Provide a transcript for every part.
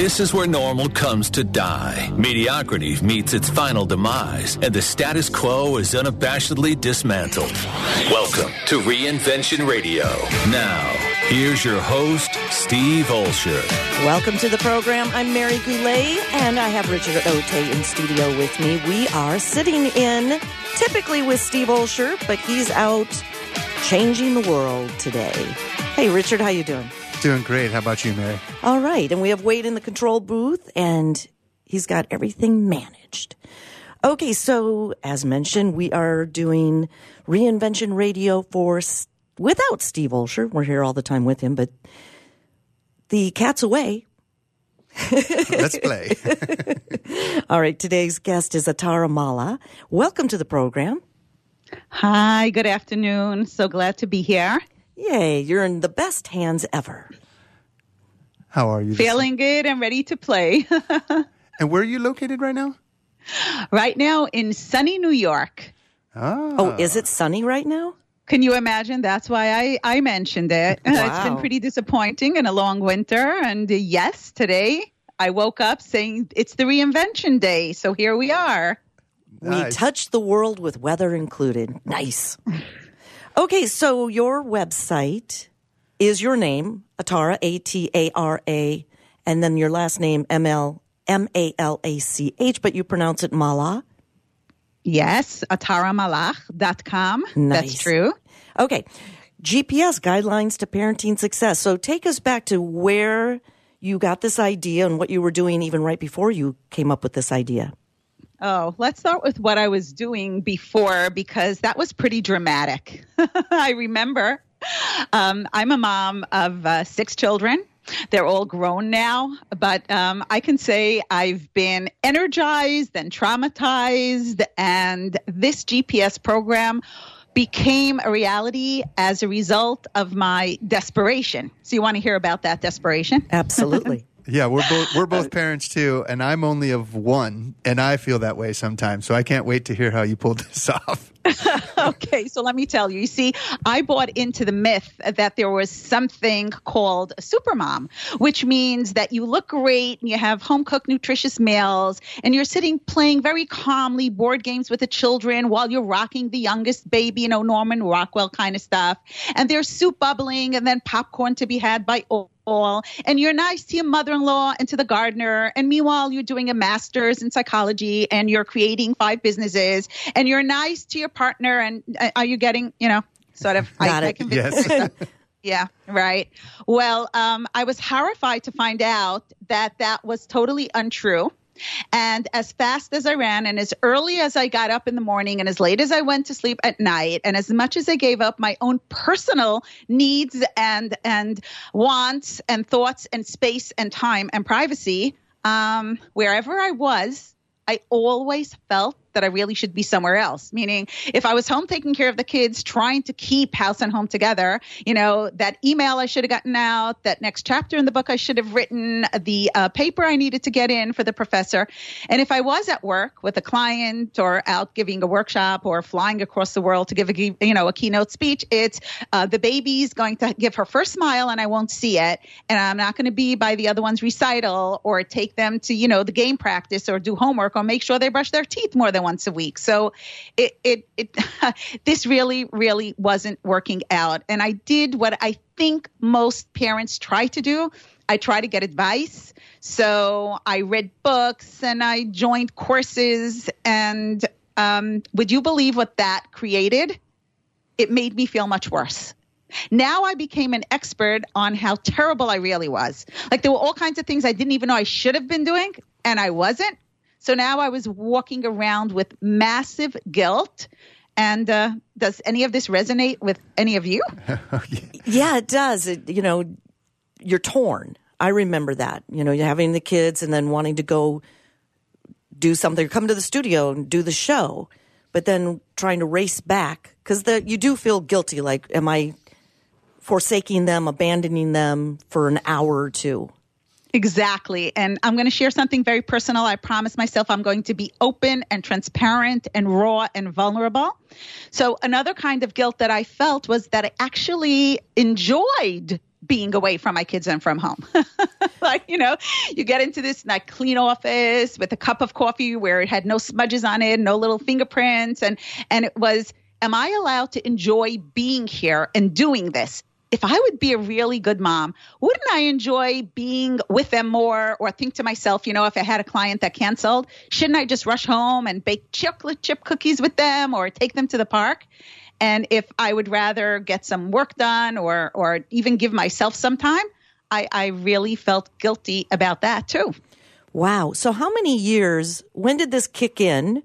This is where normal comes to die. Mediocrity meets its final demise, and the status quo is unabashedly dismantled. Welcome to Reinvention Radio. Now, here's your host, Steve Olsher. Welcome to the program. I'm Mary Goulet, and I have Richard Ote in studio with me. We are sitting in, typically with Steve Olsher, but he's out changing the world today. Hey, Richard, how you doing? Doing great. How about you, Mary? All right, and we have Wade in the control booth, and he's got everything managed. Okay, so as mentioned, we are doing Reinvention Radio for without Steve Olsher. We're here all the time with him, but the cat's away. Let's play. all right, today's guest is Atara Mala. Welcome to the program. Hi, good afternoon. So glad to be here. Yay, you're in the best hands ever. How are you? Feeling good and ready to play. and where are you located right now? Right now in sunny New York. Oh. oh, is it sunny right now? Can you imagine? That's why I, I mentioned it. Wow. it's been pretty disappointing in a long winter. And uh, yes, today I woke up saying it's the reinvention day. So here we are. Nice. We touched the world with weather included. Nice. Okay, so your website is your name, Atara, A T A R A, and then your last name, M L M A L A C H, but you pronounce it Mala. Yes, ataramalach.com. Nice. That's true. Okay, GPS guidelines to parenting success. So take us back to where you got this idea and what you were doing even right before you came up with this idea. Oh, let's start with what I was doing before because that was pretty dramatic. I remember um, I'm a mom of uh, six children. They're all grown now, but um, I can say I've been energized and traumatized, and this GPS program became a reality as a result of my desperation. So, you want to hear about that desperation? Absolutely. Yeah, we're both we're both parents too, and I'm only of one, and I feel that way sometimes. So I can't wait to hear how you pulled this off. okay, so let me tell you. You see, I bought into the myth that there was something called a supermom, which means that you look great and you have home cooked, nutritious meals, and you're sitting playing very calmly board games with the children while you're rocking the youngest baby, you know, Norman Rockwell kind of stuff. And there's soup bubbling and then popcorn to be had by all and you're nice to your mother-in-law and to the gardener and meanwhile you're doing a master's in psychology and you're creating five businesses and you're nice to your partner and uh, are you getting you know sort of Got I, it. I Yes. yeah right well um, i was horrified to find out that that was totally untrue and as fast as I ran, and as early as I got up in the morning, and as late as I went to sleep at night, and as much as I gave up my own personal needs and and wants and thoughts and space and time and privacy, um, wherever I was, I always felt that I really should be somewhere else. Meaning, if I was home taking care of the kids, trying to keep house and home together, you know, that email I should have gotten out, that next chapter in the book I should have written, the uh, paper I needed to get in for the professor. And if I was at work with a client or out giving a workshop or flying across the world to give a, you know, a keynote speech, it's uh, the baby's going to give her first smile and I won't see it. And I'm not going to be by the other one's recital or take them to, you know, the game practice or do homework or make sure they brush their teeth more than once a week. So it, it, it this really, really wasn't working out. And I did what I think most parents try to do. I try to get advice. So I read books and I joined courses. And um, would you believe what that created? It made me feel much worse. Now I became an expert on how terrible I really was. Like there were all kinds of things I didn't even know I should have been doing, and I wasn't. So now I was walking around with massive guilt. And uh, does any of this resonate with any of you? Yeah, it does. It, you know, you're torn. I remember that. You know, you're having the kids and then wanting to go do something, come to the studio and do the show, but then trying to race back because you do feel guilty. Like, am I forsaking them, abandoning them for an hour or two? Exactly. And I'm going to share something very personal. I promise myself I'm going to be open and transparent and raw and vulnerable. So, another kind of guilt that I felt was that I actually enjoyed being away from my kids and from home. like, you know, you get into this like clean office with a cup of coffee where it had no smudges on it, no little fingerprints and and it was am I allowed to enjoy being here and doing this? If I would be a really good mom, wouldn't I enjoy being with them more or think to myself, you know, if I had a client that canceled, shouldn't I just rush home and bake chocolate chip cookies with them or take them to the park? And if I would rather get some work done or or even give myself some time, I, I really felt guilty about that too. Wow. So how many years, when did this kick in?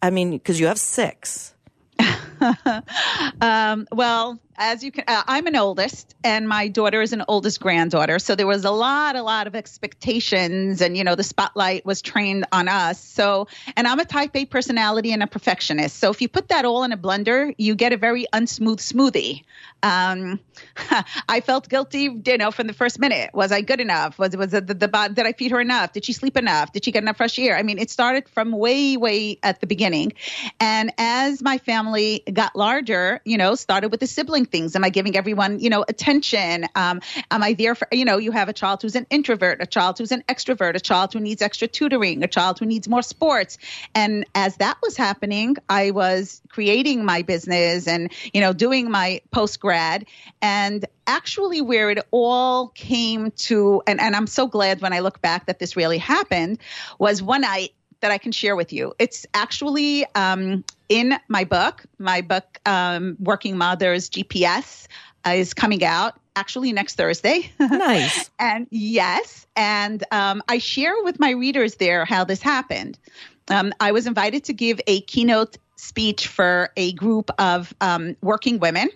I mean, because you have six. um, well, as you can, uh, I'm an oldest, and my daughter is an oldest granddaughter. So there was a lot, a lot of expectations, and you know, the spotlight was trained on us. So, and I'm a Type A personality and a perfectionist. So if you put that all in a blender, you get a very unsmooth smoothie. Um, I felt guilty, you know, from the first minute. Was I good enough? Was was the, the, the did I feed her enough? Did she sleep enough? Did she get enough fresh air? I mean, it started from way, way at the beginning, and as my family got larger, you know, started with the sibling things? Am I giving everyone, you know, attention? Um, am I there for, you know, you have a child who's an introvert, a child who's an extrovert, a child who needs extra tutoring, a child who needs more sports. And as that was happening, I was creating my business and, you know, doing my post grad. And actually, where it all came to, and, and I'm so glad when I look back that this really happened, was one night that I can share with you. It's actually um, in my book. My book, um, Working Mothers GPS, uh, is coming out actually next Thursday. Nice. and yes, and um, I share with my readers there how this happened. Um, I was invited to give a keynote speech for a group of um, working women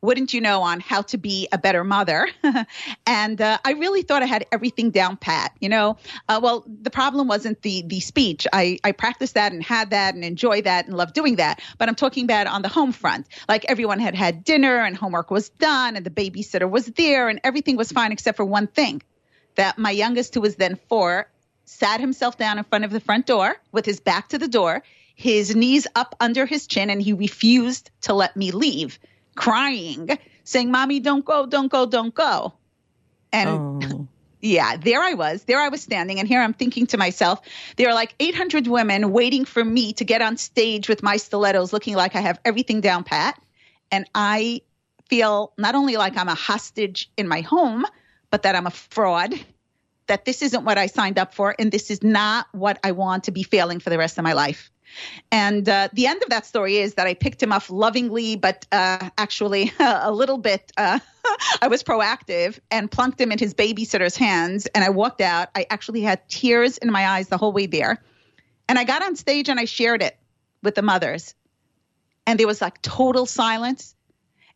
wouldn't you know, on how to be a better mother. and uh, I really thought I had everything down pat. You know, uh, well, the problem wasn't the the speech. I I practiced that and had that and enjoyed that and loved doing that. But I'm talking about on the home front. Like everyone had had dinner and homework was done and the babysitter was there and everything was fine except for one thing. That my youngest, who was then four, sat himself down in front of the front door with his back to the door, his knees up under his chin, and he refused to let me leave crying, saying, Mommy, don't go, don't go, don't go. And oh. yeah, there I was. There I was standing. And here I'm thinking to myself, there are like 800 women waiting for me to get on stage with my stilettos, looking like I have everything down pat. And I feel not only like I'm a hostage in my home, but that I'm a fraud, that this isn't what I signed up for, and this is not what I want to be failing for the rest of my life. And uh, the end of that story is that I picked him up lovingly, but uh, actually a little bit, uh, I was proactive and plunked him in his babysitter's hands. And I walked out. I actually had tears in my eyes the whole way there. And I got on stage and I shared it with the mothers. And there was like total silence.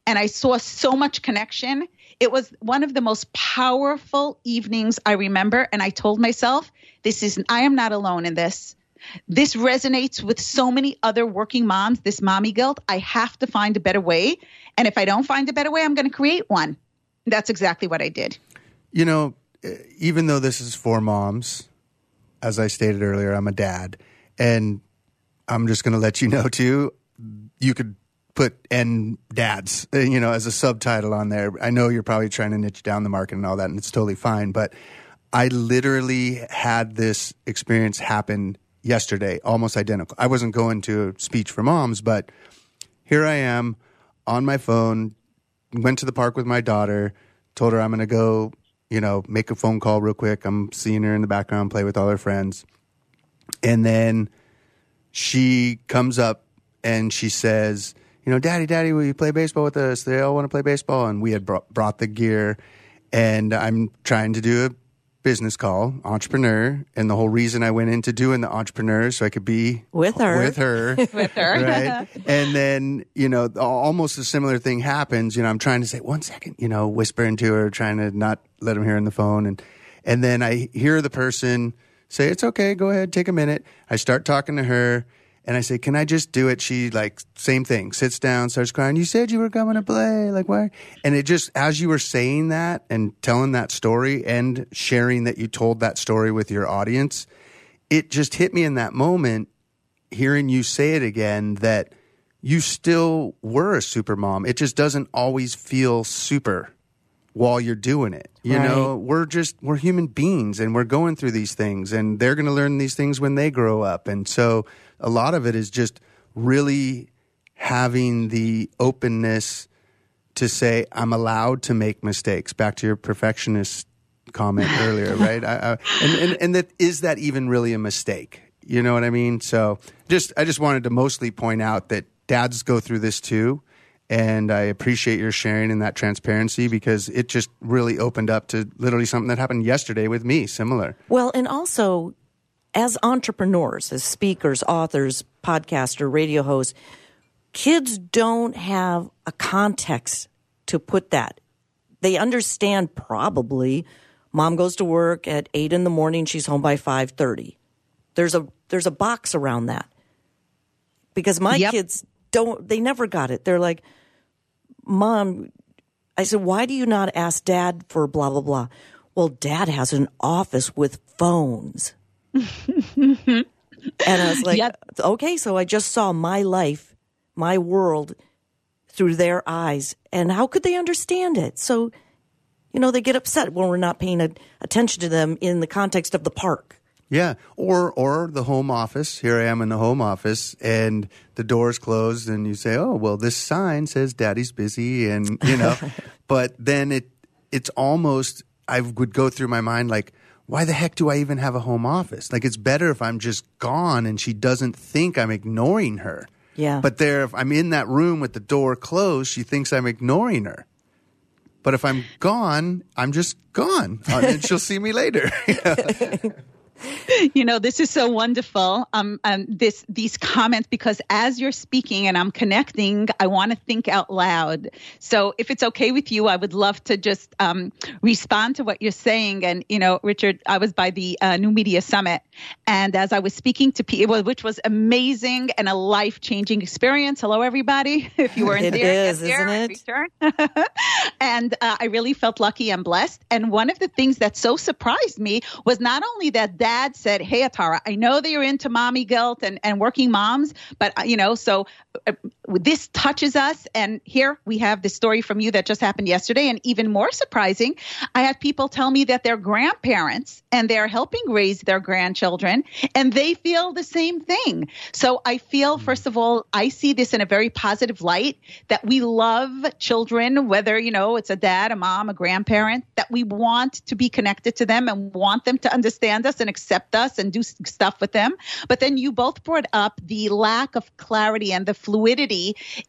And I saw so much connection. It was one of the most powerful evenings I remember. And I told myself, this is, I am not alone in this. This resonates with so many other working moms, this mommy guilt. I have to find a better way. And if I don't find a better way, I'm going to create one. That's exactly what I did. You know, eh, even though this is for moms, as I stated earlier, I'm a dad. And I'm just going to let you know, too, you could put "and dads," eh, you know, as a subtitle on there. I know you're probably trying to niche down the market and all that, and it's totally fine. But I literally had this experience happen yesterday, almost identical. I wasn't going to a speech for moms, but here I am on my phone, went to the park with my daughter, told her I'm going to go, you know, make a phone call real quick. I'm seeing her in the background play with all her friends. And then she comes up and she says, you know, Daddy, Daddy, will you play baseball with us? They all want to play baseball. And we had brought, brought the gear. And I'm trying to do a business call, entrepreneur, and the whole reason I went into doing the entrepreneur so I could be with her, with her, with her, right? and then you know, almost a similar thing happens. You know, I'm trying to say one second, you know, whispering to her, trying to not let him hear on the phone, and and then I hear the person say, "It's okay, go ahead, take a minute." I start talking to her and I say, "Can I just do it?" She like same thing, sits down, starts crying. You said you were coming to play, like why? And it just as you were saying that and telling that story and sharing that you told that story with your audience, it just hit me in that moment, hearing you say it again that you still were a super mom. It just doesn't always feel super while you're doing it. You Right. know, we're just we're human beings and we're going through these things and they're going to learn these things when they grow up. And so a lot of it is just really having the openness to say I'm allowed to make mistakes. Back to your perfectionist comment earlier, right? I, I, and, and and that is that even really a mistake? You know what I mean? So just I just wanted to mostly point out that dads go through this too. And I appreciate your sharing and that transparency because it just really opened up to literally something that happened yesterday with me, similar. Well, and also as entrepreneurs, as speakers, authors, podcaster, radio hosts, kids don't have a context to put that. They understand probably mom goes to work at eight in the morning, she's home by five thirty. There's a there's a box around that. Because my Yep. kids don't they never got it. They're like, Mom, I said, why do you not ask dad for blah, blah, blah? Well, dad has an office with phones. And I was like, Yep. okay, so I just saw my life, my world through their eyes. And how could they understand it? So, you know, they get upset when we're not paying a, attention to them in the context of the park. Yeah, or or the home office. Here I am in the home office, and the door's closed, and you say, "Oh, well, this sign says Daddy's busy," and you know, but then it it's almost I would go through my mind like, why the heck do I even have a home office? Like, it's better if I'm just gone and she doesn't think I'm ignoring her. Yeah. But there, if I'm in that room with the door closed, she thinks I'm ignoring her. But if I'm gone, I'm just gone, and she'll see me later. you know this is so wonderful. Um, um this these comments because as you're speaking and i'm connecting i want to think out loud. So if it's okay with you i would love to just um, respond to what you're saying. And you know richard i was by the uh, new media summit and as i was speaking to people which was amazing and a life-changing experience. Hello everybody if you weren't It there is, there isn't and it? and uh, I really felt lucky and blessed. And one of the things that so surprised me was not only that that dad said, Hey, Atara, I know that you're into mommy guilt and, and working moms, but, uh, you know, so uh, this touches us. And here we have this story from you that just happened yesterday. And even more surprising, I had people tell me that they're grandparents and they're helping raise their grandchildren and they feel the same thing. So I feel, hmm. first of all, I see this in a very positive light that we love children, whether, you know, it's a dad, a mom, a grandparent, that we want to be connected to them and want them to understand us and accept us and do stuff with them. But then you both brought up the lack of clarity and the fluidity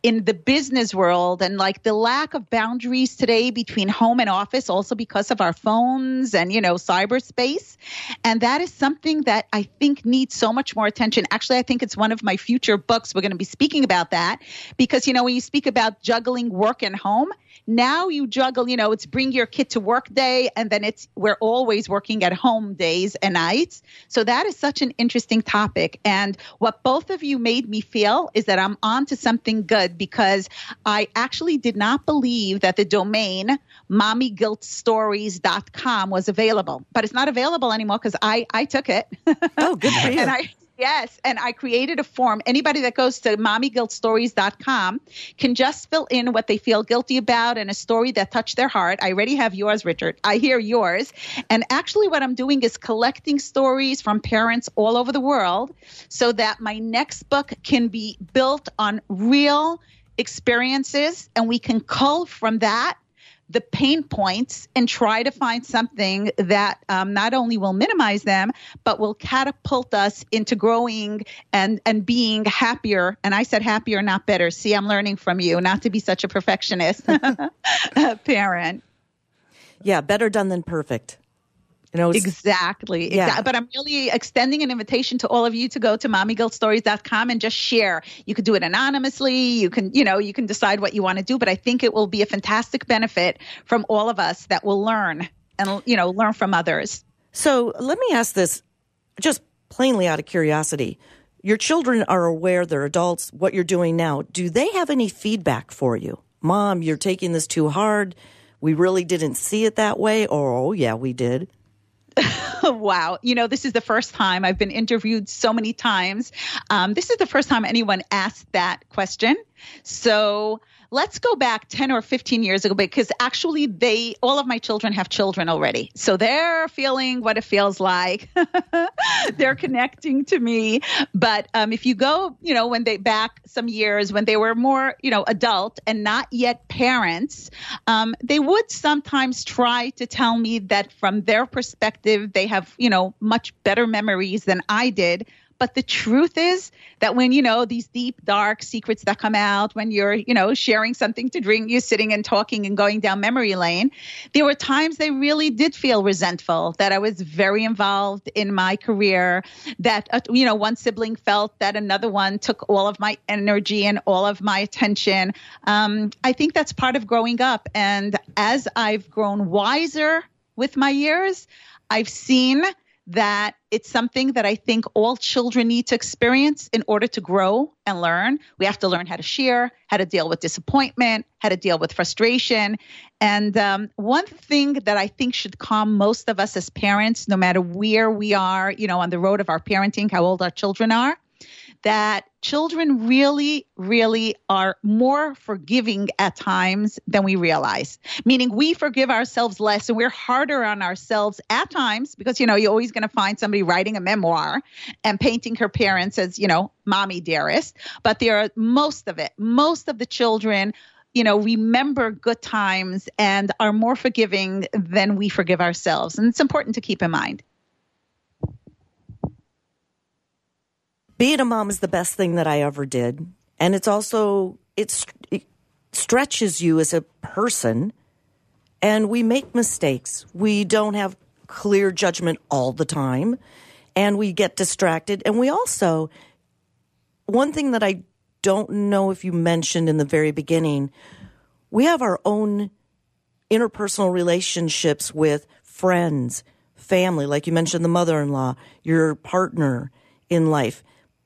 in the business world and like the lack of boundaries today between home and office, also because of our phones and, you know, cyberspace. And that is something that I think needs so much more attention. Actually, I think it's one of my future books. We're going to be speaking about that because, you know, when you speak about juggling work and home, now you juggle, you know, it's bring your kid to work day and then it's we're always working at home days and nights. So that is such an interesting topic. And what both of you made me feel is that I'm on to something good because I actually did not believe that the domain mommyguiltstories.com was available. But it's not available anymore because I, I took it. Oh, good for you. and I Yes, and I created a form. Anybody that goes to mommyguiltstories.com can just fill in what they feel guilty about and a story that touched their heart. I already have yours, Richard. I hear yours. And actually, what I'm doing is collecting stories from parents all over the world so that my next book can be built on real experiences and we can cull from that the pain points and try to find something that um, not only will minimize them but will catapult us into growing and and being happier. And i said happier not better. See i'm learning from you not to be such a perfectionist parent. Yeah, better done than perfect. You know, it's, Exactly. Yeah. Exactly. But I'm really extending an invitation to all of you to go to mommyguiltstories.com and just share. You could do it anonymously. You can, you know, you can decide what you want to do, but I think it will be a fantastic benefit from all of us that will learn and, you know, learn from others. So let me ask this just plainly out of curiosity. Your children are aware, they're adults, what you're doing now. Do they have any feedback for you? Mom, you're taking this too hard. We really didn't see it that way. Or, oh, yeah, we did. wow. You know, this is the first time I've been interviewed so many times. Um, this is the first time anyone asked that question. So let's go back 10 or 15 years ago because actually they all of my children have children already. So they're feeling what it feels like. they're connecting to me. But um, if you go, you know, when they back some years when they were more, you know, adult and not yet parents, um, they would sometimes try to tell me that from their perspective, they have, you know, much better memories than I did but the truth is that when, you know, these deep, dark secrets that come out when you're, you know, sharing something to drink, you're sitting and talking and going down memory lane, there were times they really did feel resentful that I was very involved in my career, that, uh, you know, one sibling felt that another one took all of my energy and all of my attention. Um, I think that's part of growing up. And as I've grown wiser with my years, I've seen that it's something that I think all children need to experience in order to grow and learn. We have to learn how to share, how to deal with disappointment, how to deal with frustration. And um, one thing that I think should calm most of us as parents, no matter where we are, you know, on the road of our parenting, how old our children are, that children really, really are more forgiving at times than we realize. Meaning we forgive ourselves less and we're harder on ourselves at times because, you know, you're always going to find somebody writing a memoir and painting her parents as, you know, mommy dearest. But there are most of it, most of the children you know, remember good times and are more forgiving than we forgive ourselves. And it's important to keep in mind. Being a mom is the best thing that I ever did. And it's also, it's, it stretches you as a person. And we make mistakes. We don't have clear judgment all the time. And we get distracted. And we also, one thing that I don't know if you mentioned in the very beginning, we have our own interpersonal relationships with friends, family, like you mentioned, the mother in law, your partner in life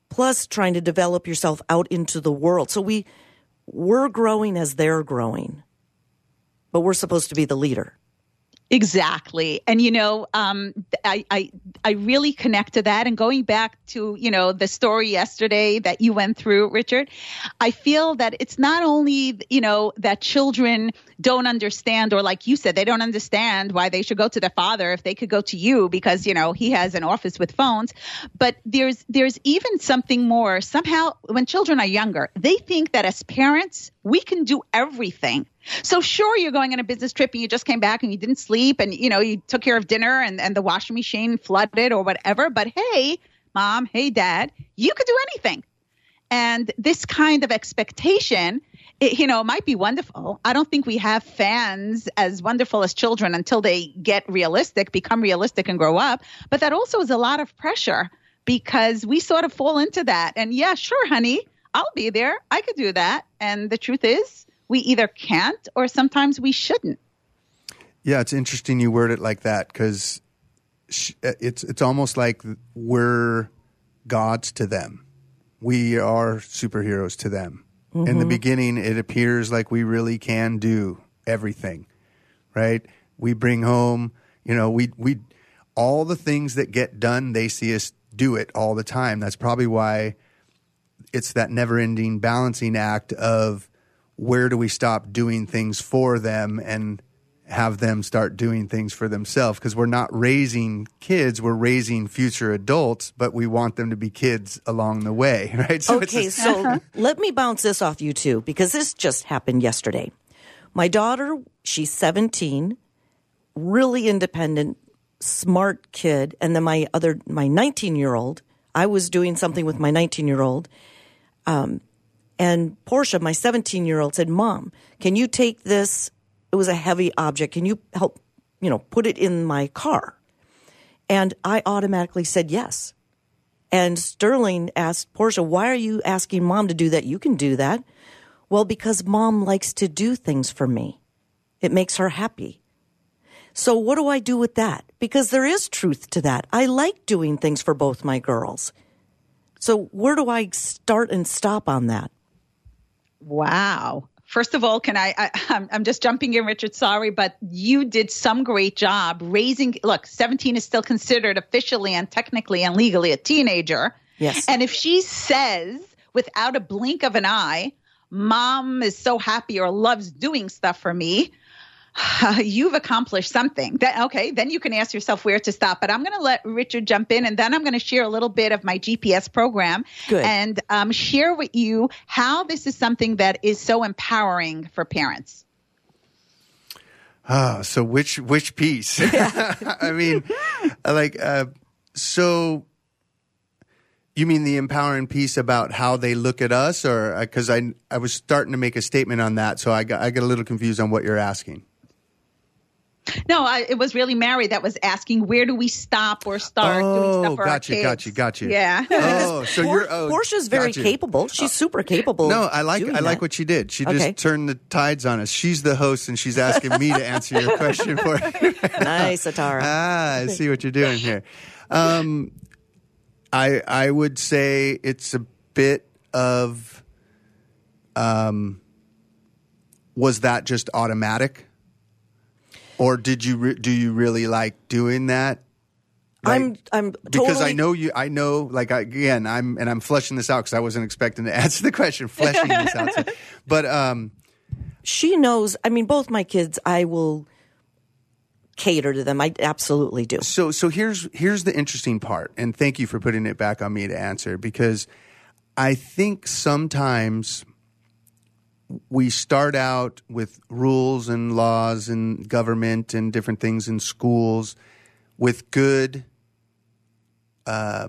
plus trying to develop yourself out into the world. So we we're growing as they're growing, but we're supposed to be the leader. Exactly. And, you know, um, I, I, I really connect to that. And going back to, you know, the story yesterday that you went through, Richard, I feel that it's not only, you know, that children don't understand, or like you said, they don't understand why they should go to their father if they could go to you because, you know, he has an office with phones. But there's, there's even something more. Somehow, when children are younger, they think that as parents, we can do everything so sure, you're going on a business trip and you just came back and you didn't sleep and you know you took care of dinner and, and the washing machine flooded or whatever. But hey, mom, hey dad, you could do anything. And this kind of expectation, it, you know, might be wonderful. I don't think we have fans as wonderful as children until they get realistic, become realistic, and grow up. But that also is a lot of pressure because we sort of fall into that. And yeah, sure, honey, I'll be there. I could do that. And the truth is, we either can't or sometimes we shouldn't. Yeah, it's interesting you word it like that because it's it's almost like we're gods to them. We are superheroes to them. Mm-hmm. In the mm-hmm. beginning, it appears like we really can do everything, right? We bring home, you know, we we all the things that get done, they see us do it all the time. That's probably why it's that never-ending balancing act of where do we stop doing things for them and have them start doing things for themselves? Because we're not raising kids we're raising future adults but we want them to be kids along the way right? So okay a- so let me bounce this off you too because this just happened yesterday. My daughter she's 17 really independent smart kid and then my other my 19 year old i was doing something with my 19 year old um, and Portia, my 17 year old, said, Mom, can you take this? It was a heavy object. Can you help, you know, put it in my car? And I automatically said yes. And Sterling asked Portia, Why are you asking mom to do that? You can do that. Well, because mom likes to do things for me, it makes her happy. So, what do I do with that? Because there is truth to that. I like doing things for both my girls. So, where do I start and stop on that? Wow. First of all, can I, I am just jumping in, Richard. Sorry, but you did some great job raising. Look, 17 is still considered officially and technically and legally a teenager. Yes. And if she says without a blink of an eye, mom is so happy or loves doing stuff for me, you've accomplished something. That okay, then you can ask yourself where to stop. But I'm going to let Richard jump in, and then I'm going to share a little bit of my GPS program Good. and um, share with you how this is something that is so empowering for parents. Ah, so which which piece? I mean, like, uh, so you mean the empowering piece about how they look at us, or because I I was starting to make a statement on that, so I got I got a little confused on what you're asking. No, I, it was really Mary that was asking where do we stop or start doing Oh, stuff for our gotcha, kids. gotcha, gotcha. Yeah. Oh, so Por- you're oh, Portia's very gotcha. capable. She's super capable. No, I like doing I like what she did. She Okay. just turned the tides on us. She's the host, and she's asking me to answer your question for. Her. nice, Atara. ah, I see what you're doing here. Um, I I would say it's a bit of. Um, was that just automatic, or did you re- do you really like doing that? I'm I'm because I know you. I know, like I, again, I'm and I'm fleshing this out because I wasn't expecting to answer the question. Fleshing this out, So- but um, she knows. I mean, both my kids, I will cater to them. I absolutely do. so so here's here's the interesting part, and thank you for putting it back on me to answer because I think sometimes we start out with rules and laws and government and different things in schools with good uh,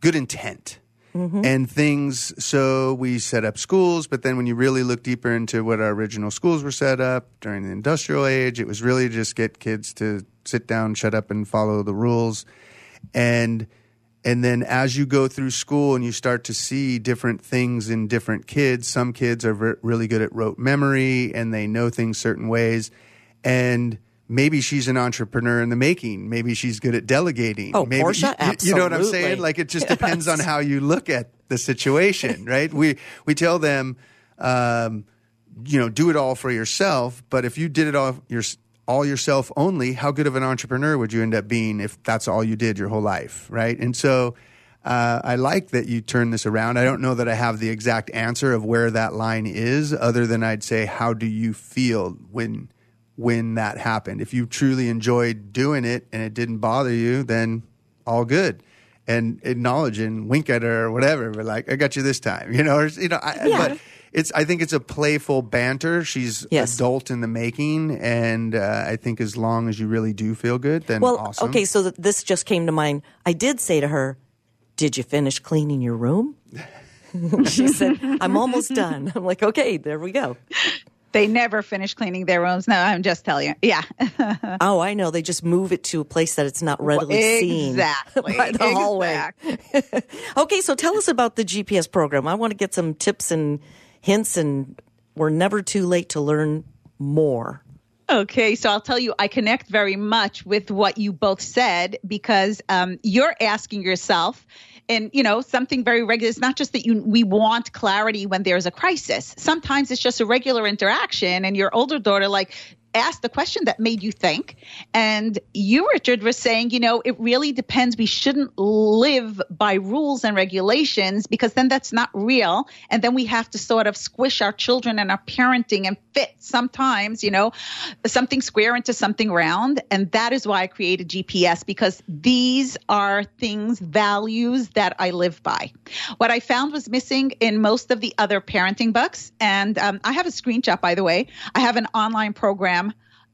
good intent. And things so we set up schools but then when you really look deeper into what our original schools were set up during the industrial age it was really just get kids to sit down shut up and follow the rules. And and then as you go through school and you start to see different things in different kids some kids are ver- really good at rote memory and they know things certain ways. And maybe she's an entrepreneur in the making. Maybe she's good at delegating. Oh, maybe Portia? you, you know what i'm saying? like it just depends on how you look at the situation right? We we tell them um, you know do it all for yourself but if you did it all your, all yourself only how good of an entrepreneur would you end up being if that's all you did your whole life right and so uh, I like that you turn this around. I don't know that I have the exact answer of where that line is, other than I'd say, how do you feel when when that happened? If you truly enjoyed doing it and it didn't bother you, then all good. And acknowledge and wink at her or whatever. But like, I got you this time, you know. Or, you know, I, Yeah. but it's. I think it's a playful banter. She's Yes. adult in the making, and uh, I think as long as you really do feel good, then Well, awesome. okay, so that this just came to mind. I did say to her, "Did you finish cleaning your room?" she said, "I'm almost done." I'm like, "Okay, there we go." They never finish cleaning their rooms. No, I'm just telling you. Yeah. Oh, I know. They just move it to a place that it's not readily seen exactly. by the hallway. Okay, so tell us about the GPS program. I want to get some tips and hints, and we're never too late to learn more. Okay, so I'll tell you, I connect very much with what you both said because um, you're asking yourself, and you know something very regular. It's not just that you we want clarity when there's a crisis. Sometimes it's just a regular interaction, and your older daughter like asked the question that made you think. And you, Richard, were saying, you know, it really depends. We shouldn't live by rules and regulations because then that's not real. And then we have to sort of squish our children and our parenting and fit sometimes, you know, something square into something round. And that is why I created GPS because these are things, values that I live by. What I found was missing in most of the other parenting books. And um, I have a screenshot, by the way. I have an online program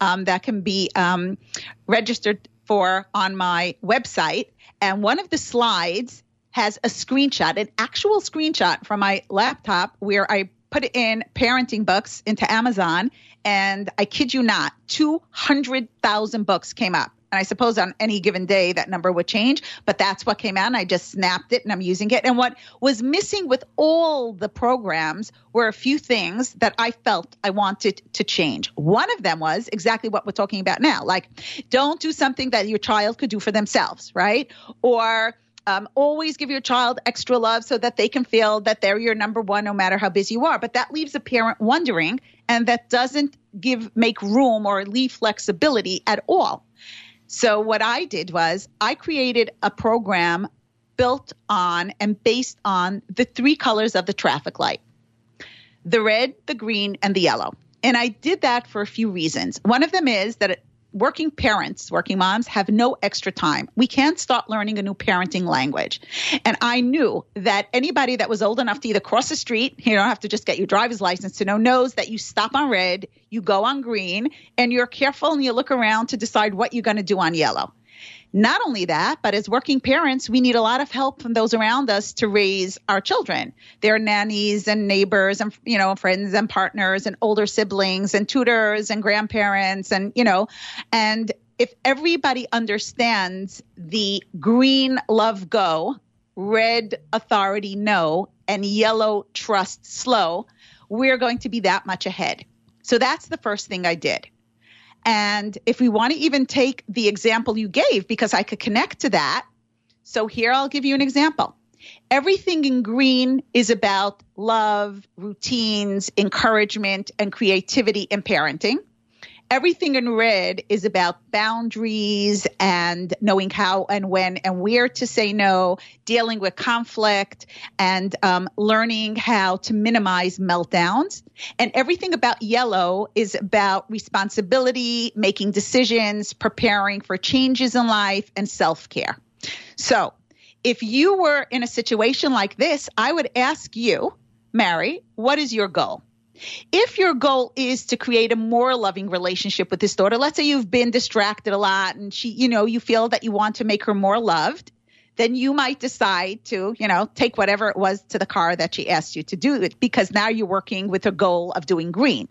um, that can be um, registered for on my website. And one of the slides has a screenshot, an actual screenshot from my laptop where I put in parenting books into Amazon. And I kid you not, 200,000 books came up. And I suppose on any given day that number would change, but that's what came out. And I just snapped it and I'm using it. And what was missing with all the programs were a few things that I felt I wanted to change. One of them was exactly what we're talking about now. Like, don't do something that your child could do for themselves, right? Or um, always give your child extra love so that they can feel that they're your number one no matter how busy you are. But that leaves a parent wondering, and that doesn't give make room or leave flexibility at all. So what I did was I created a program built on and based on the three colors of the traffic light. the red, the green, and the yellow. And I did that for a few reasons. One of them is that working parents, working moms have no extra time. We can't start learning a new parenting language. And I knew that anybody that was old enough to either cross the street, you don't have to just get your driver's license to know, knows that you stop on red, you go on green, and you're careful and you look around to decide what you're going to do on yellow. Not only that, but as working parents, we need a lot of help from those around us to raise our children. Their nannies and neighbors and you know friends and partners and older siblings and tutors and grandparents and you know and if everybody understands the green love go, red authority no, and yellow trust slow, we're going to be that much ahead. So that's the first thing I did. And if we want to even take the example you gave, because I could connect to that. So here I'll give you an example. Everything in green is about love, routines, encouragement, and creativity in parenting everything in red is about boundaries and knowing how and when and where to say no, dealing with conflict, and um, learning how to minimize meltdowns. And everything about yellow is about responsibility, making decisions, preparing for changes in life, and self care. So, if you were in a situation like this, I would ask you, Mary, what is your goal? If your goal is to create a more loving relationship with this daughter, let's say you've been distracted a lot and she, you know, you feel that you want to make her more loved, then you might decide to, you know, take whatever it was to the car that she asked you to do it because now you're working with a goal of doing green.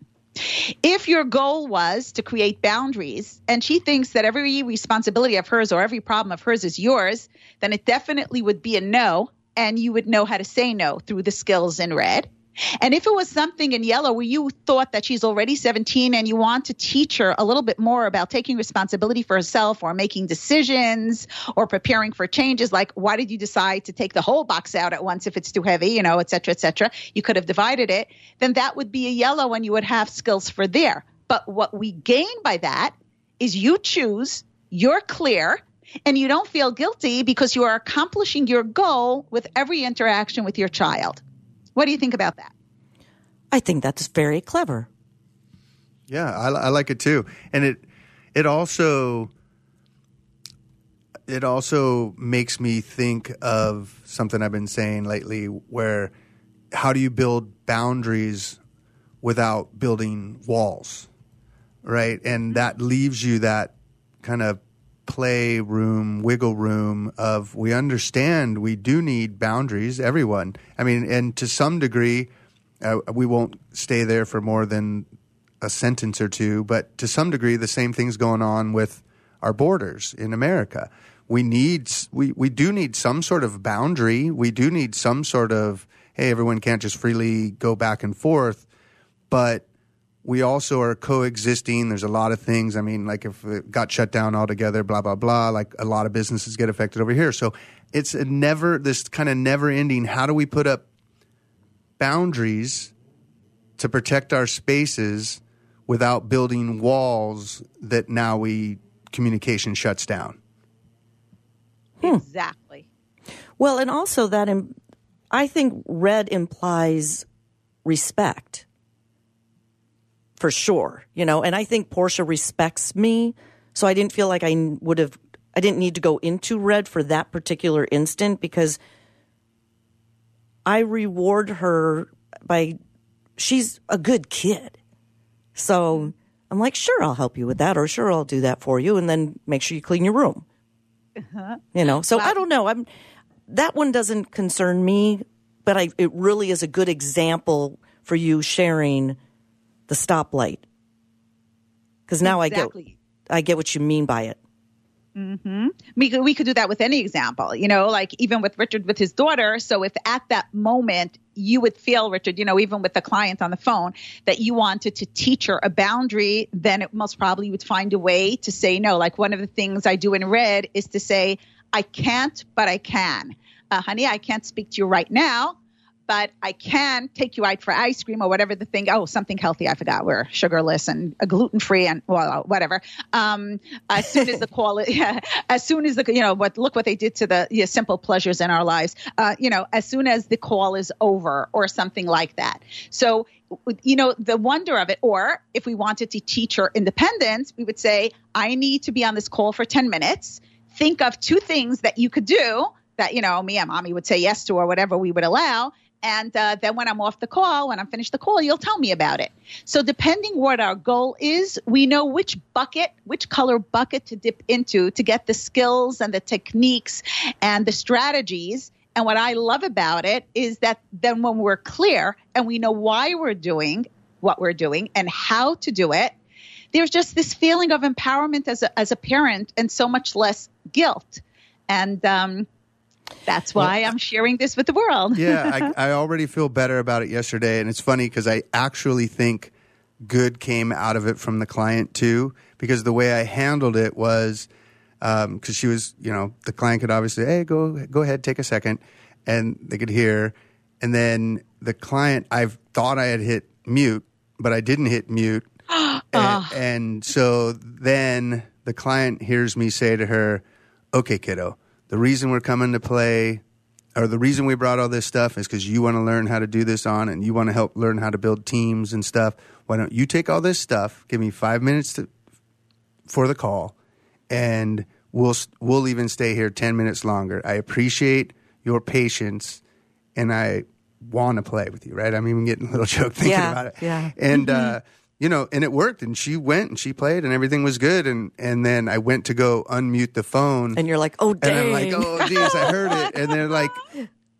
If your goal was to create boundaries and she thinks that every responsibility of hers or every problem of hers is yours, then it definitely would be a no and you would know how to say no through the skills in red. And if it was something in yellow where you thought that she's already 17 and you want to teach her a little bit more about taking responsibility for herself or making decisions or preparing for changes, like why did you decide to take the whole box out at once if it's too heavy, you know, et cetera, et cetera, you could have divided it, then that would be a yellow and you would have skills for there. But what we gain by that is you choose, you're clear, and you don't feel guilty because you are accomplishing your goal with every interaction with your child. What do you think about that? I think that's very clever. Yeah, I, I like it too, and it it also it also makes me think of something I've been saying lately, where how do you build boundaries without building walls, right? And that leaves you that kind of play room, wiggle room of we understand we do need boundaries, everyone. I mean, and to some degree, uh, we won't stay there for more than a sentence or two, but to some degree, the same thing's going on with our borders in America. We need, we, we do need some sort of boundary. We do need some sort of, hey, everyone can't just freely go back and forth, but we also are coexisting. There's a lot of things. I mean, like if it got shut down altogether, blah, blah, blah, like a lot of businesses get affected over here. So it's a never, this kind of never ending. How do we put up boundaries to protect our spaces without building walls that now we communication shuts down? Hmm. Exactly. Well, and also that Im- I think red implies respect for sure, you know, and I think Portia respects me. So I didn't feel like I would have, I didn't need to go into red for that particular instant because I reward her by, she's a good kid. So I'm like, sure, I'll help you with that, or sure, I'll do that for you, and then make sure you clean your room. Uh-huh. You know, so I don't know. I'm that one doesn't concern me, but I, it really is a good example for you sharing the stoplight. Because now exactly. I get I get what you mean by it. Mm-hmm. We could we could do that with any example, you know, like even with Richard with his daughter. So if at that moment you would feel, Richard, you know, even with the client on the phone, that you wanted to teach her a boundary, then it most probably would find a way to say no. Like one of the things I do in red is to say, I can't, but I can. Uh, honey, I can't speak to you right now, but I can take you out for ice cream or whatever the thing. Oh, something healthy. I forgot. We're sugarless and gluten free and well, whatever. Um, as soon as the call, yeah, as soon as the you know what look what they did to the simple pleasures in our lives. Uh, you know, as soon as the call is over or something like that. So you know, the wonder of it. Or if we wanted to teach her independence, we would say, I need to be on this call for 10 minutes. Think of two things that you could do that, you know, me and mommy would say yes to or whatever we would allow. And uh, then when I'm off the call, when I'm finished the call, you'll tell me about it. So depending what our goal is, we know which bucket, which color bucket to dip into to get the skills and the techniques and the strategies. And what I love about it is that then when we're clear and we know why we're doing what we're doing and how to do it, there's just this feeling of empowerment as a, as a parent and so much less guilt. And um, that's why well, I'm sharing this with the world. yeah, I, I, already feel better about it yesterday. And it's funny because I actually think good came out of it from the client too, because the way I handled it was because um, she was, you know, the client could obviously, hey, go go ahead, take a second, and they could hear, and then the client, I thought I had hit mute, but I didn't hit mute, and, and so then the client hears me say to her, "Okay, kiddo." The reason we're coming to play or the reason we brought all this stuff is because you want to learn how to do this on and you want to help learn how to build teams and stuff. Why don't you take all this stuff, give me five minutes to, for the call, and we'll we'll even stay here ten minutes longer. I appreciate your patience, and I want to play with you. Right? I'm even getting a little choked thinking yeah, about it. Yeah. And uh, mm-hmm you know, and it worked. And she went and she played, and everything was good. And and then I went to go unmute the phone, and you're like, oh, dang. and I'm like, oh, geez, I heard it. And they're like,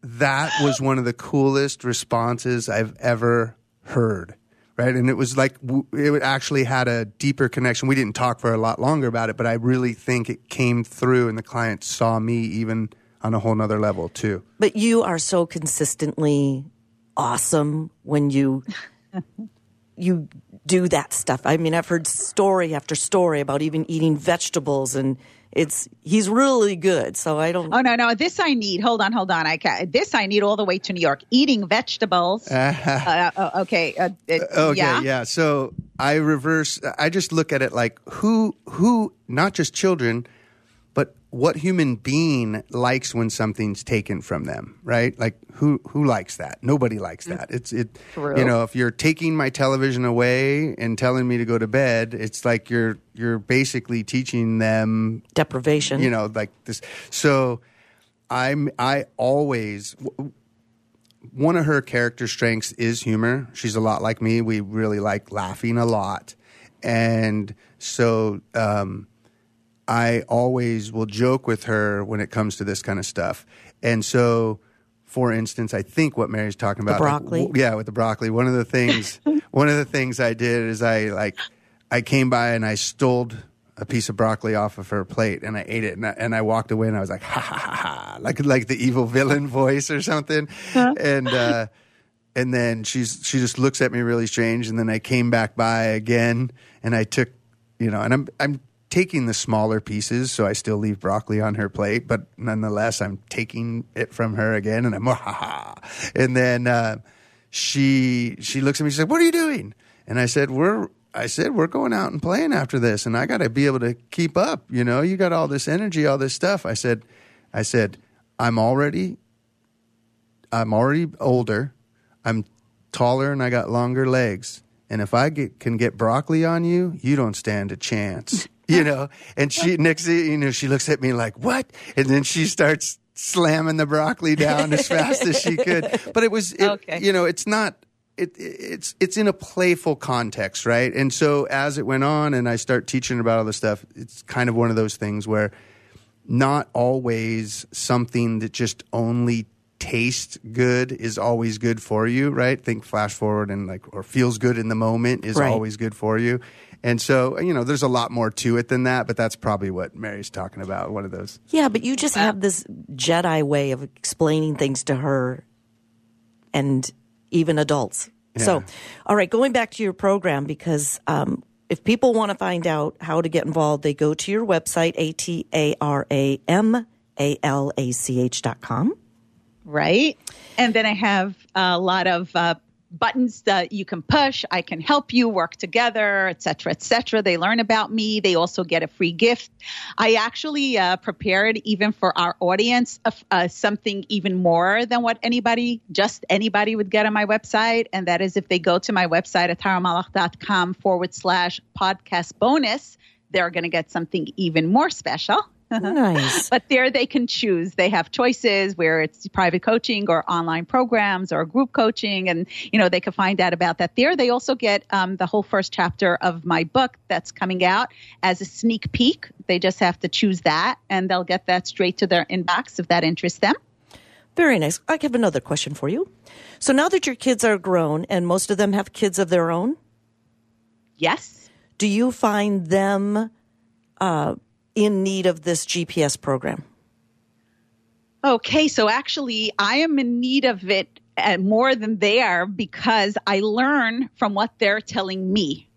that was one of the coolest responses I've ever heard. Right, and it was like it actually had a deeper connection. We didn't talk for a lot longer about it, but I really think it came through, and the client saw me even on a whole nother level too. But you are so consistently awesome when you you do that stuff. I mean, I've heard story after story about even eating vegetables and it's he's really good. So I don't. Oh no, no, this I need. Hold on, hold on. I can This I need all the way to New York. Eating vegetables. uh, uh, okay. Uh, okay. Yeah? yeah. So I reverse. I just look at it like who who not just children what human being likes when something's taken from them, right? Like who who likes that? Nobody likes mm. that. It's it True. you know, if you're taking my television away and telling me to go to bed, it's like you're you're basically teaching them deprivation. You know, like this. So I'm I always one of her character strengths is humor. She's a lot like me. We really like laughing a lot. And so um I always will joke with her when it comes to this kind of stuff. And so, for instance, I think what Mary's talking about, the broccoli, like, yeah, with the broccoli. One of the things, one of the things I did is I like, I came by and I stole a piece of broccoli off of her plate and I ate it and I, and I walked away and I was like, ha ha ha ha, like like the evil villain voice or something, huh? and. uh and then she's she just looks at me really strange and then I came back by again and I took you know and I'm I'm taking the smaller pieces, so I still leave broccoli on her plate, but nonetheless, I'm taking it from her again, and I'm ha ha. And then uh, she she looks at me. She said, "What are you doing?" And I said, "We're." I said, "We're going out and playing after this, and I got to be able to keep up. You know, you got all this energy, all this stuff." I said, "I said, I'm already, I'm already older. I'm taller, and I got longer legs." And if I get, can get broccoli on you, you don't stand a chance. you know, and she next you know she looks at me like what, and then she starts slamming the broccoli down as fast as she could. But it was, it, okay. you know, it's not. It, it's it's in a playful context, right? And so as it went on, and I start teaching about all this stuff, it's kind of one of those things where not always something that just only tastes good is always good for you, right? Think flash forward and like, or feels good in the moment is right. always good for you. And so, you know, there's a lot more to it than that, but that's probably what Mary's talking about. One of those. Yeah, but you just have this Jedi way of explaining things to her and even adults. Yeah. So, all right, going back to your program, because um, if people want to find out how to get involved, they go to your website, A T A R A M A L A C H dot com. Right. And then I have a lot of uh, buttons that you can push. I can help you work together, etc., etc. They learn about me. They also get a free gift. I actually uh, prepared even for our audience uh, uh, something even more than what anybody, just anybody, would get on my website, and that is if they go to my website at taramalach.com forward slash podcast bonus, they're going to get something even more special. Nice. but there they can choose. They have choices where it's private coaching or online programs or group coaching, and you know they can find out about that there. They also get um, the whole first chapter of my book that's coming out as a sneak peek. They just have to choose that, and they'll get that straight to their inbox if that interests them. Very nice. I have another question for you. So now that your kids are grown and most of them have kids of their own, Yes. do you find them uh, in need of this GPS program? Okay, so actually, I am in need of it uh, more than they are because I learn from what they're telling me.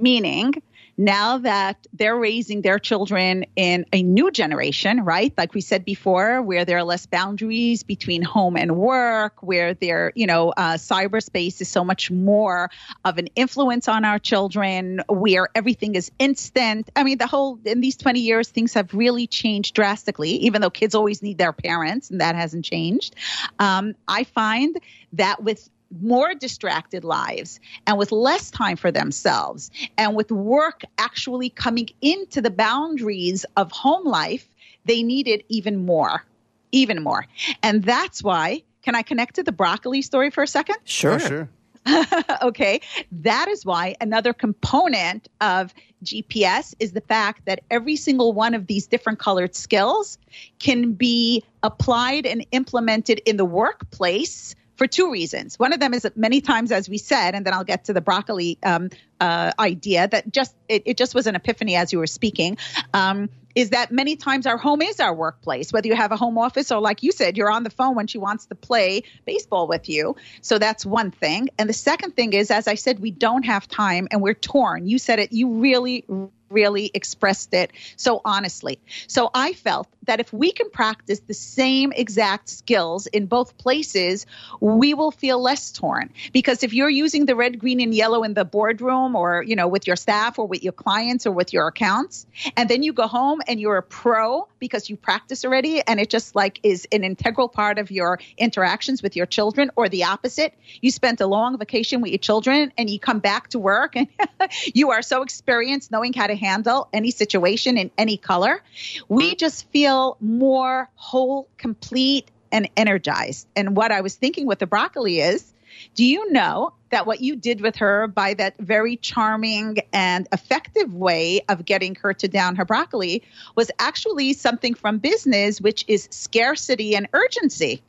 Meaning, now that they're raising their children in a new generation, right? Like we said before, where there are less boundaries between home and work, where there, you know, uh, cyberspace is so much more of an influence on our children, where everything is instant. I mean, the whole, in these 20 years, things have really changed drastically, even though kids always need their parents, and that hasn't changed. Um, I find that with more distracted lives and with less time for themselves and with work actually coming into the boundaries of home life, they need it even more, even more. And that's why, can I connect to the broccoli story for a second? Sure. Sure. okay. That is why another component of GPS is the fact that every single one of these different colored skills can be applied and implemented in the workplace for two reasons. One of them is that many times, as we said, and then I'll get to the broccoli um, uh, idea that just it, it, just was an epiphany as you were speaking. Um, is that many times our home is our workplace, whether you have a home office or, like you said, you're on the phone when she wants to play baseball with you. So that's one thing. And the second thing is, as I said, we don't have time and we're torn. You said it, you really, really expressed it so honestly. So I felt that if we can practice the same exact skills in both places, we will feel less torn. Because if you're using the red, green, and yellow in the boardroom or, you know, with your staff or with your clients or with your accounts, and then you go home and you're a pro because you practice already and it just like is an integral part of your interactions with your children, or the opposite, you spent a long vacation with your children and you come back to work and you are so experienced knowing how to handle any situation in any color. We mm-hmm. just feel more whole, complete, and energized. And what I was thinking with the broccoli is do you know that what you did with her by that very charming and effective way of getting her to down her broccoli was actually something from business, which is scarcity and urgency?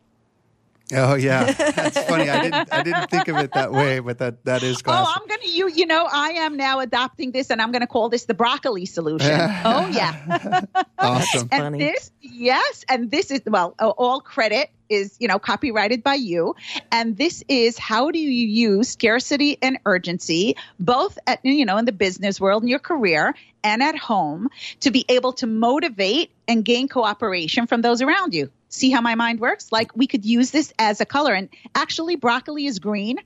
Oh yeah, that's funny. I didn't I didn't think of it that way, but that that is oh, classic. Oh, I'm gonna you you know I am now adopting this, and I'm gonna call this the broccoli solution. oh yeah, awesome. and Funny. this yes, and this is well all credit is you know copyrighted by you, and this is how do you use scarcity and urgency both at you know in the business world in your career and at home to be able to motivate and gain cooperation from those around you. See how my mind works? Like we could use this as a color. And actually, broccoli is green.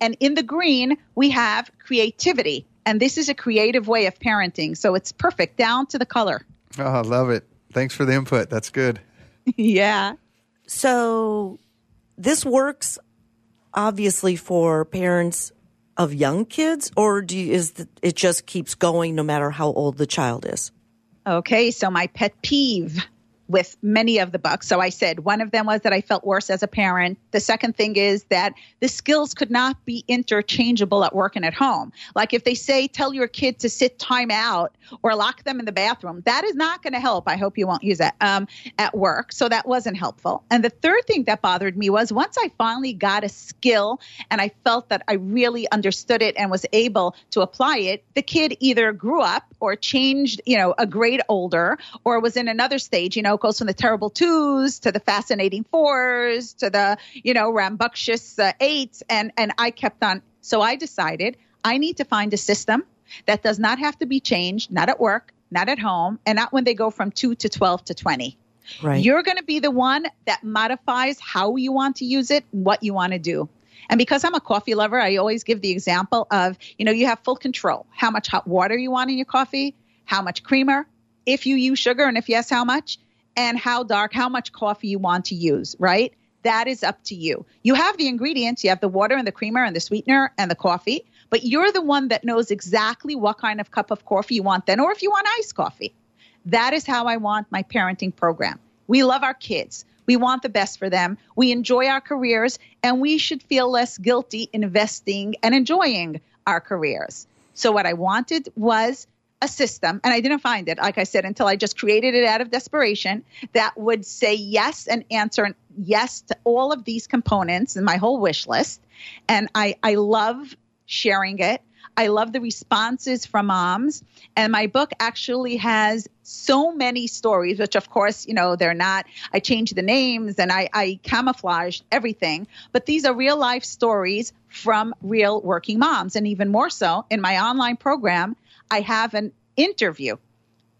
And in the green, we have creativity. And this is a creative way of parenting. So it's perfect down to the color. Oh, I love it. Thanks for the input. That's good. yeah. So this works obviously for parents of young kids, or do you, is the, it just keeps going no matter how old the child is? Okay. So my pet peeve with many of the books. So I said one of them was that I felt worse as a parent. The second thing is that the skills could not be interchangeable at work and at home. Like if they say tell your kid to sit time out or lock them in the bathroom, that is not going to help. I hope you won't use that um, at work. So that wasn't helpful. And the third thing that bothered me was once I finally got a skill and I felt that I really understood it and was able to apply it, the kid either grew up or changed, you know, a grade older or was in another stage, you know, goes from the terrible twos to the fascinating fours to the, you know, rambunctious uh, eights. And, and I kept on. So I decided I need to find a system that does not have to be changed, not at work, not at home, and not when they go from two to 12 to 20. Right. You're going to be the one that modifies how you want to use it, what you want to do. And because I'm a coffee lover, I always give the example of, you know, you have full control how much hot water you want in your coffee, how much creamer, if you use sugar, and if yes, how much, and how dark, how much coffee you want to use, right? That is up to you. You have the ingredients, you have the water and the creamer and the sweetener and the coffee, but you're the one that knows exactly what kind of cup of coffee you want then, or if you want iced coffee. That is how I want my parenting program. We love our kids. We want the best for them. We enjoy our careers, and we should feel less guilty investing and enjoying our careers. So, what I wanted was a system, and I didn't find it, like I said, until I just created it out of desperation that would say yes and answer yes to all of these components in my whole wish list. And I, I love sharing it. I love the responses from moms. And my book actually has so many stories, which of course, you know, they're not, I changed the names and I, I camouflaged everything, but these are real life stories from real working moms. And even more so in my online program, I have an interview,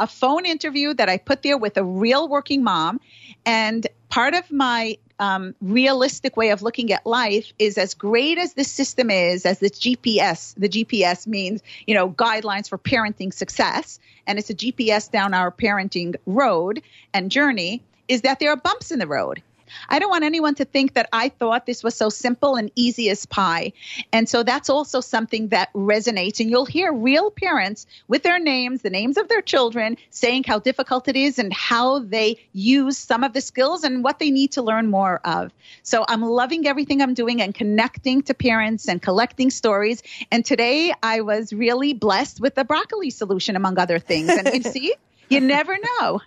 a phone interview that I put there with a real working mom. And part of my um, realistic way of looking at life is as great as the system is, as the GPS, the GPS means, you know, guidelines for parenting success, and it's a GPS down our parenting road and journey, is that there are bumps in the road. I don't want anyone to think that I thought this was so simple and easy as pie. And so that's also something that resonates. And you'll hear real parents with their names, the names of their children, saying how difficult it is and how they use some of the skills and what they need to learn more of. So I'm loving everything I'm doing and connecting to parents and collecting stories. And today I was really blessed with the broccoli solution, among other things. And you see, you never know.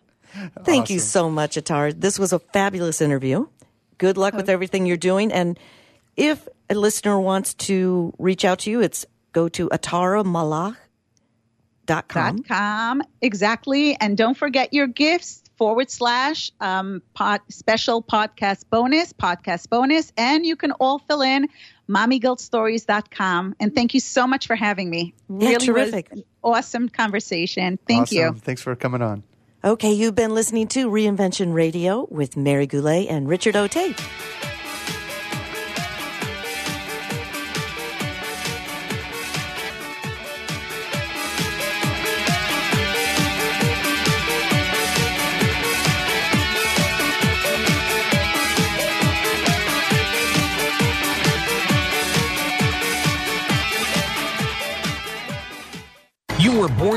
Thank Awesome. you so much, Atar. This was a fabulous interview. Good luck with everything you're doing. And if a listener wants to reach out to you, it's go to ataramalach.com. dot com exactly and don't forget your gifts forward slash um, pod, special podcast bonus podcast bonus and you can all fill in mommyguiltstories.com and thank you so much for having me Yeah, really was terrific. awesome conversation thank Awesome. you Thanks for coming on. Okay, you've been listening to Reinvention Radio with Mary Goulet and Richard O'Tate.